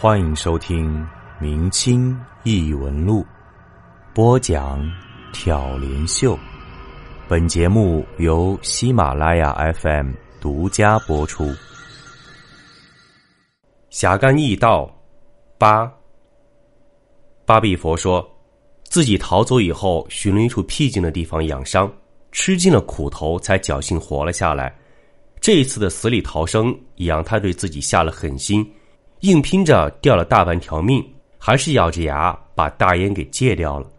欢迎收听《明清异闻录》，播讲挑帘秀。本节目由喜马拉雅 FM 独家播出。侠肝义道八。巴比佛说自己逃走以后，寻了一处僻静的地方养伤，吃尽了苦头，才侥幸活了下来。这一次的死里逃生，也让他对自己下了狠心。硬拼着掉了大半条命，还是咬着牙把大烟给戒掉了。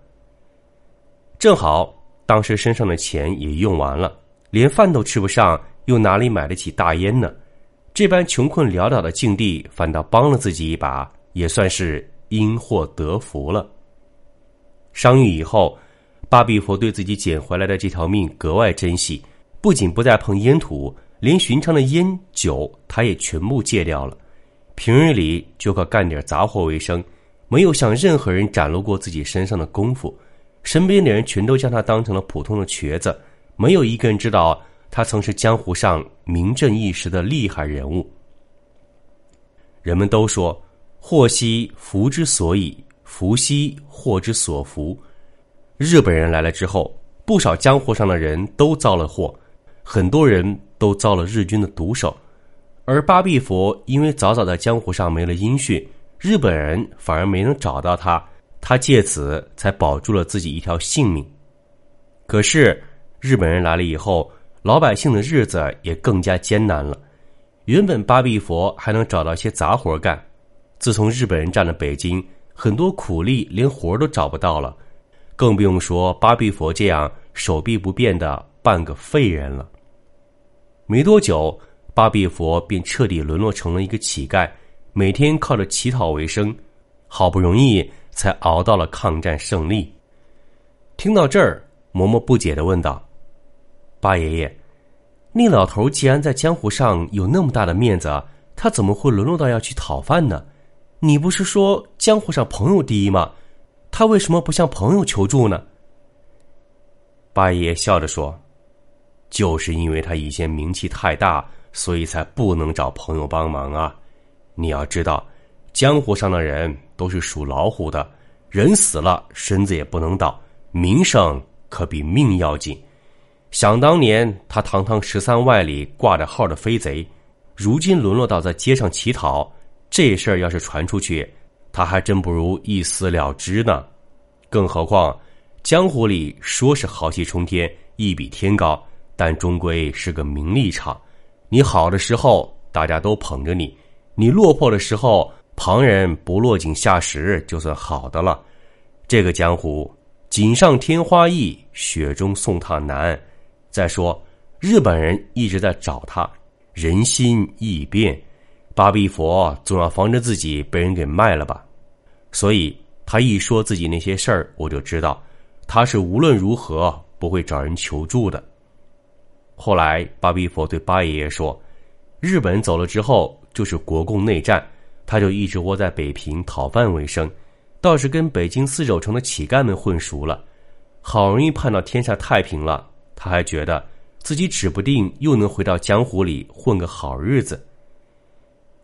正好当时身上的钱也用完了，连饭都吃不上，又哪里买得起大烟呢？这般穷困潦倒的境地，反倒帮了自己一把，也算是因祸得福了。伤愈以后，巴比佛对自己捡回来的这条命格外珍惜，不仅不再碰烟土，连寻常的烟酒他也全部戒掉了。平日里就靠干点杂活为生，没有向任何人展露过自己身上的功夫。身边的人全都将他当成了普通的瘸子，没有一个人知道他曾是江湖上名震一时的厉害人物。人们都说“祸兮福之所以，福兮祸之所伏”。日本人来了之后，不少江湖上的人都遭了祸，很多人都遭了日军的毒手。而巴比佛因为早早在江湖上没了音讯，日本人反而没能找到他，他借此才保住了自己一条性命。可是日本人来了以后，老百姓的日子也更加艰难了。原本巴比佛还能找到些杂活干，自从日本人占了北京，很多苦力连活都找不到了，更不用说巴比佛这样手臂不便的半个废人了。没多久。巴比佛便彻底沦落成了一个乞丐，每天靠着乞讨为生，好不容易才熬到了抗战胜利。听到这儿，嬷嬷不解的问道：“八爷爷，那老头既然在江湖上有那么大的面子，他怎么会沦落到要去讨饭呢？你不是说江湖上朋友第一吗？他为什么不向朋友求助呢？”八爷爷笑着说：“就是因为他以前名气太大。”所以才不能找朋友帮忙啊！你要知道，江湖上的人都是属老虎的，人死了身子也不能倒，名声可比命要紧。想当年，他堂堂十三万里挂着号的飞贼，如今沦落到在街上乞讨，这事儿要是传出去，他还真不如一死了之呢。更何况，江湖里说是豪气冲天，一比天高，但终归是个名利场。你好的时候，大家都捧着你；你落魄的时候，旁人不落井下石，就算好的了。这个江湖，锦上添花易，雪中送炭难。再说，日本人一直在找他，人心易变，巴比佛总要防着自己被人给卖了吧。所以他一说自己那些事儿，我就知道他是无论如何不会找人求助的。后来，巴比佛对巴爷爷说：“日本走了之后，就是国共内战，他就一直窝在北平讨饭为生，倒是跟北京四九城的乞丐们混熟了。好容易盼到天下太平了，他还觉得自己指不定又能回到江湖里混个好日子。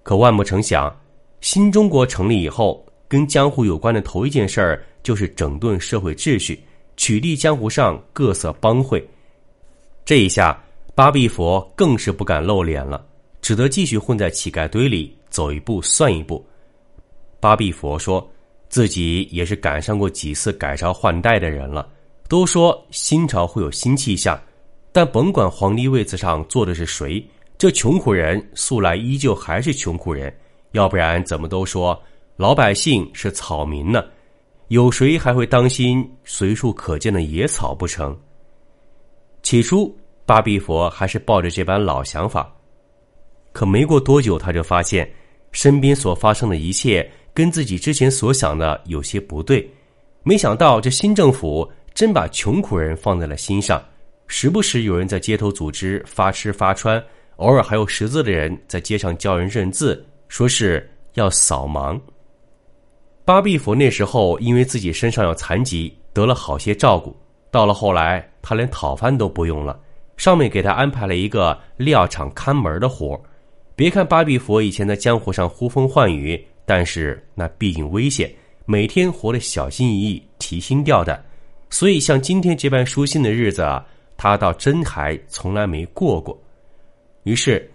可万不成想，新中国成立以后，跟江湖有关的头一件事儿就是整顿社会秩序，取缔江湖上各色帮会。这一下。”巴比佛更是不敢露脸了，只得继续混在乞丐堆里，走一步算一步。巴比佛说自己也是赶上过几次改朝换代的人了，都说新朝会有新气象，但甭管皇帝位子上坐的是谁，这穷苦人素来依旧还是穷苦人，要不然怎么都说老百姓是草民呢？有谁还会当心随处可见的野草不成？起初。巴比佛还是抱着这般老想法，可没过多久，他就发现身边所发生的一切跟自己之前所想的有些不对。没想到这新政府真把穷苦人放在了心上，时不时有人在街头组织发吃发穿，偶尔还有识字的人在街上教人认字，说是要扫盲。巴比佛那时候因为自己身上有残疾，得了好些照顾，到了后来，他连讨饭都不用了。上面给他安排了一个料厂看门的活别看巴比佛以前在江湖上呼风唤雨，但是那毕竟危险，每天活得小心翼翼、提心吊胆，所以像今天这般舒心的日子啊，他倒真还从来没过过。于是，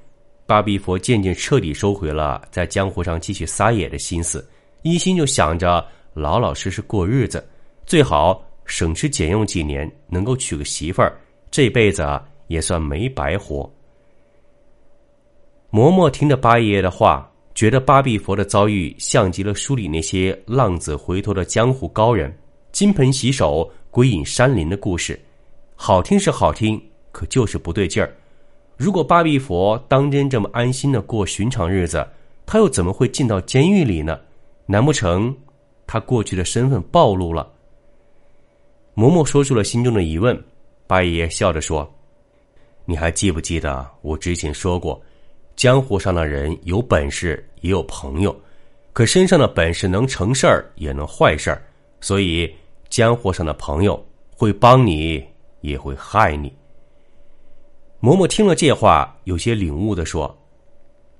巴比佛渐渐彻底收回了在江湖上继续撒野的心思，一心就想着老老实实过日子，最好省吃俭用几年，能够娶个媳妇儿，这辈子也算没白活。嬷嬷听着八爷爷的话，觉得八臂佛的遭遇像极了书里那些浪子回头的江湖高人，金盆洗手归隐山林的故事，好听是好听，可就是不对劲儿。如果八臂佛当真这么安心的过寻常日子，他又怎么会进到监狱里呢？难不成他过去的身份暴露了？嬷嬷说出了心中的疑问。八爷爷笑着说：“你还记不记得我之前说过，江湖上的人有本事也有朋友，可身上的本事能成事儿也能坏事儿，所以江湖上的朋友会帮你也会害你。”嬷嬷听了这话，有些领悟的说：“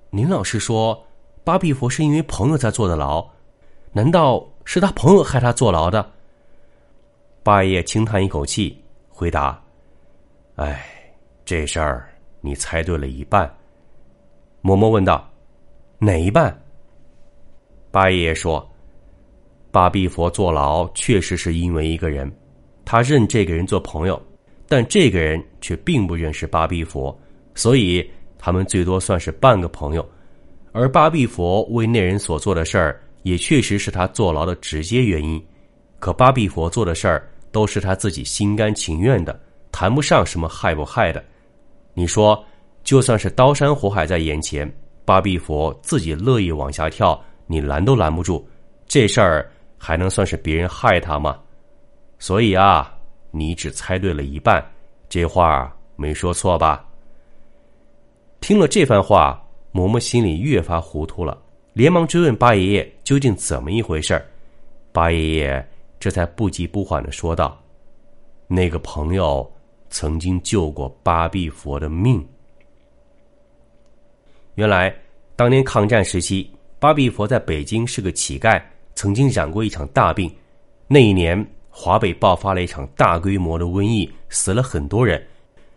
您老是说巴比佛是因为朋友才坐的牢，难道是他朋友害他坐牢的？”八爷轻叹一口气，回答：“哎，这事儿你猜对了一半。”嬷嬷问道：“哪一半？”八爷爷说：“巴比佛坐牢确实是因为一个人，他认这个人做朋友。”但这个人却并不认识巴比佛，所以他们最多算是半个朋友。而巴比佛为那人所做的事儿，也确实是他坐牢的直接原因。可巴比佛做的事儿都是他自己心甘情愿的，谈不上什么害不害的。你说，就算是刀山火海在眼前，八臂佛自己乐意往下跳，你拦都拦不住。这事儿还能算是别人害他吗？所以啊。你只猜对了一半，这话没说错吧？听了这番话，嬷嬷心里越发糊涂了，连忙追问八爷爷究竟怎么一回事儿八爷爷这才不急不缓的说道：“那个朋友曾经救过巴比佛的命。原来当年抗战时期，巴比佛在北京是个乞丐，曾经染过一场大病，那一年。”华北爆发了一场大规模的瘟疫，死了很多人。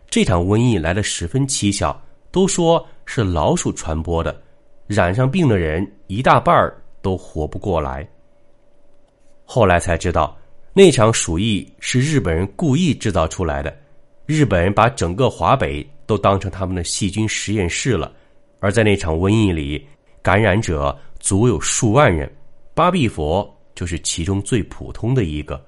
这场瘟疫来的十分蹊跷，都说是老鼠传播的，染上病的人一大半都活不过来。后来才知道，那场鼠疫是日本人故意制造出来的。日本人把整个华北都当成他们的细菌实验室了。而在那场瘟疫里，感染者足有数万人，巴比佛就是其中最普通的一个。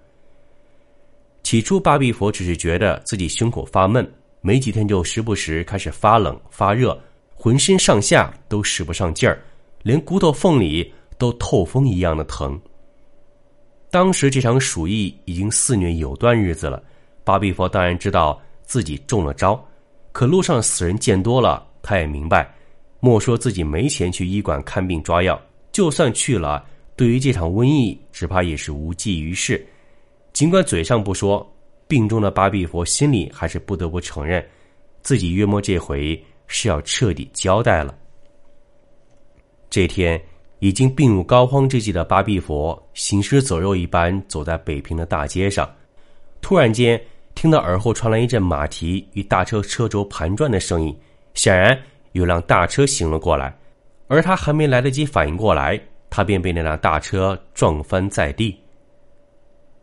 起初，巴比佛只是觉得自己胸口发闷，没几天就时不时开始发冷发热，浑身上下都使不上劲儿，连骨头缝里都透风一样的疼。当时这场鼠疫已经肆虐有段日子了，巴比佛当然知道自己中了招，可路上死人见多了，他也明白，莫说自己没钱去医馆看病抓药，就算去了，对于这场瘟疫，只怕也是无济于事。尽管嘴上不说，病中的巴比佛心里还是不得不承认，自己约莫这回是要彻底交代了。这天，已经病入膏肓之际的巴比佛行尸走肉一般走在北平的大街上，突然间听到耳后传来一阵马蹄与大车车轴盘转的声音，显然有辆大车行了过来，而他还没来得及反应过来，他便被那辆大车撞翻在地。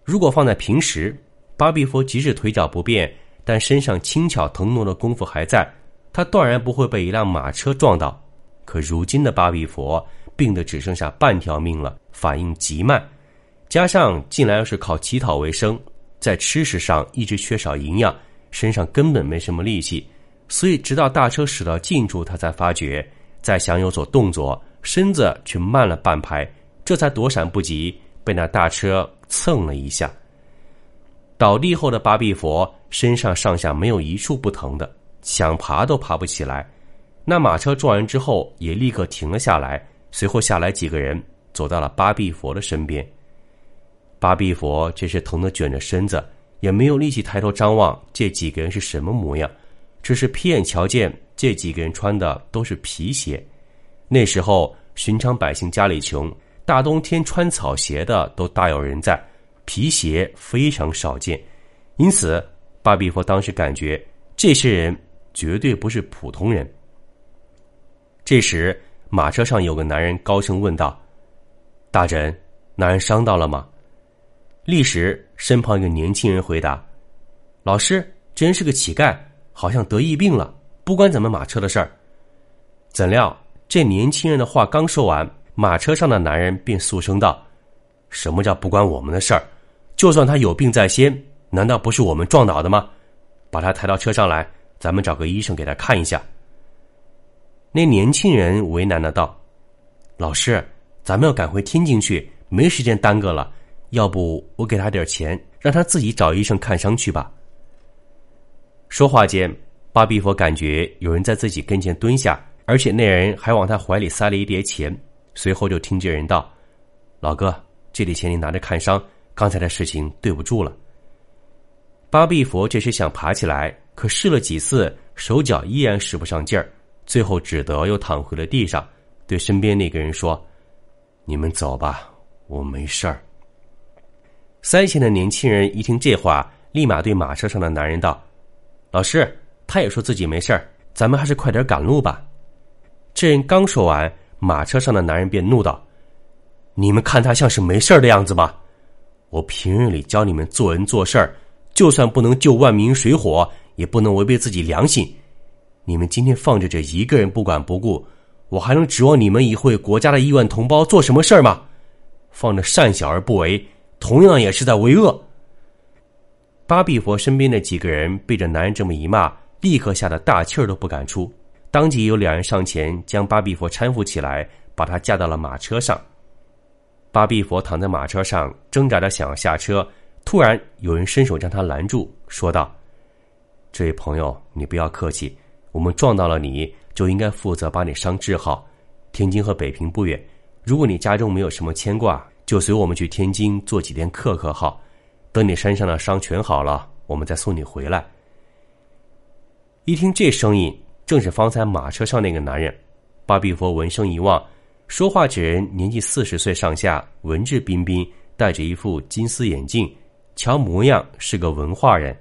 如果放在平时，巴比佛即使腿脚不便，但身上轻巧腾挪的功夫还在，他断然不会被一辆马车撞到。可如今的巴比佛病得只剩下半条命了，反应极慢，加上近来又是靠乞讨为生，在吃食上一直缺少营养，身上根本没什么力气，所以直到大车驶到近处，他才发觉再想有所动作，身子却慢了半拍，这才躲闪不及，被那大车。蹭了一下，倒地后的巴比佛身上上下没有一处不疼的，想爬都爬不起来。那马车撞人之后也立刻停了下来，随后下来几个人走到了巴比佛的身边。巴比佛这时疼得卷着身子，也没有力气抬头张望这几个人是什么模样，只是瞥眼瞧见这几个人穿的都是皮鞋。那时候寻常百姓家里穷，大冬天穿草鞋的都大有人在，皮鞋非常少见。因此，巴比佛当时感觉这些人绝对不是普通人。这时，马车上有个男人高声问道：“大人，那人伤到了吗？”立时，身旁一个年轻人回答：“老师，这人是个乞丐，好像得疫病了，不关咱们马车的事儿。”怎料，这年轻人的话刚说完，马车上的男人便肃声道：“什么叫不关我们的事儿？就算他有病在先，难道不是我们撞倒的吗？把他抬到车上来，咱们找个医生给他看一下。”那年轻人为难的道：“老师，咱们要赶回天津去，没时间耽搁了。要不我给他点钱，让他自己找医生看伤去吧。”说话间，巴比佛感觉有人在自己跟前蹲下。而且那人还往他怀里塞了一叠钱，随后就听这人道：“老哥，这点钱你拿着看伤，刚才的事情对不住了。”巴比佛这时想爬起来，可试了几次，手脚依然使不上劲儿，最后只得又躺回了地上，对身边那个人说：“你们走吧，我没事儿。”三线的年轻人一听这话，立马对马车上的男人道：“老师，他也说自己没事儿，咱们还是快点赶路吧。”这人刚说完，马车上的男人便怒道：“你们看他像是没事儿的样子吗？我平日里教你们做人做事儿，就算不能救万民水火，也不能违背自己良心。你们今天放着这一个人不管不顾，我还能指望你们以后国家的亿万同胞做什么事儿吗？放着善小而不为，同样也是在为恶。”巴比佛身边的几个人被这男人这么一骂，立刻吓得大气儿都不敢出。当即有两人上前将巴比佛搀扶起来，把他架到了马车上。巴比佛躺在马车上，挣扎着想要下车，突然有人伸手将他拦住，说道：“这位朋友，你不要客气，我们撞到了你就应该负责把你伤治好。天津和北平不远，如果你家中没有什么牵挂，就随我们去天津做几天客客好？等你身上的伤全好了，我们再送你回来。”一听这声音。正是方才马车上那个男人，巴比佛闻声一望，说话之人年纪四十岁上下，文质彬彬，戴着一副金丝眼镜，瞧模样是个文化人。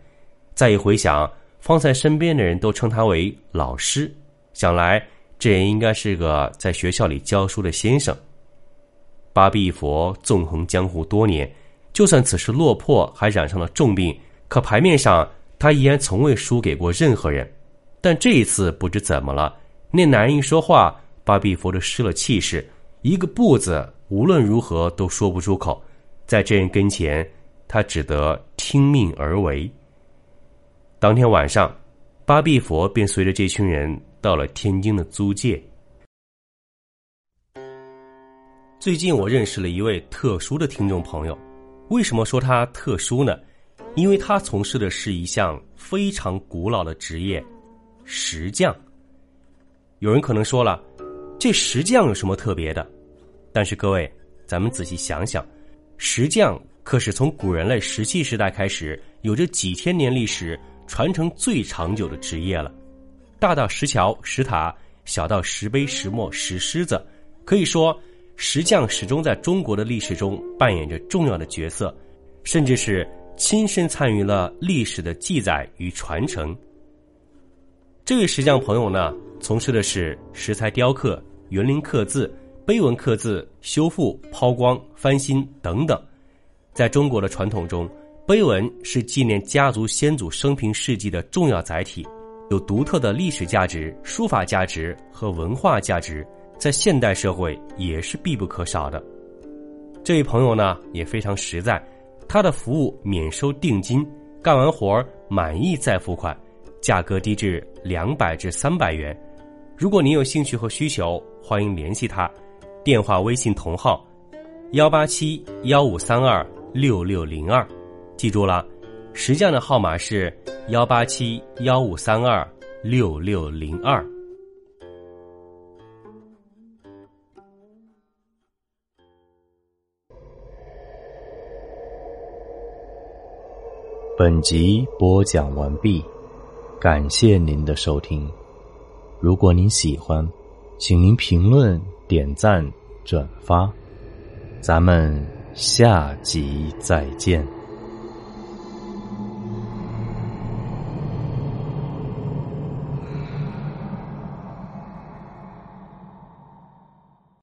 再一回想，方才身边的人都称他为老师，想来这人应该是个在学校里教书的先生。巴比佛纵横江湖多年，就算此时落魄，还染上了重病，可牌面上他依然从未输给过任何人。但这一次不知怎么了，那男人一说话，巴比佛就失了气势，一个不字无论如何都说不出口。在这人跟前，他只得听命而为。当天晚上，巴比佛便随着这群人到了天津的租界。最近我认识了一位特殊的听众朋友，为什么说他特殊呢？因为他从事的是一项非常古老的职业。石匠。有人可能说了，这石匠有什么特别的？但是各位，咱们仔细想想，石匠可是从古人类石器时代开始，有着几千年历史、传承最长久的职业了。大到石桥、石塔，小到石碑、石磨、石狮子，可以说，石匠始终在中国的历史中扮演着重要的角色，甚至是亲身参与了历史的记载与传承。这位石匠朋友呢，从事的是石材雕刻、园林刻字、碑文刻字、修复、抛光、翻新等等。在中国的传统中，碑文是纪念家族先祖生平事迹的重要载体，有独特的历史价值、书法价值和文化价值，在现代社会也是必不可少的。这位朋友呢也非常实在，他的服务免收定金，干完活儿满意再付款。价格低至两百至三百元，如果您有兴趣和需求，欢迎联系他，电话、微信同号：幺八七幺五三二六六零二，记住了，石匠的号码是幺八七幺五三二六六零二。本集播讲完毕。感谢您的收听，如果您喜欢，请您评论。点赞、转发，咱们下集再见。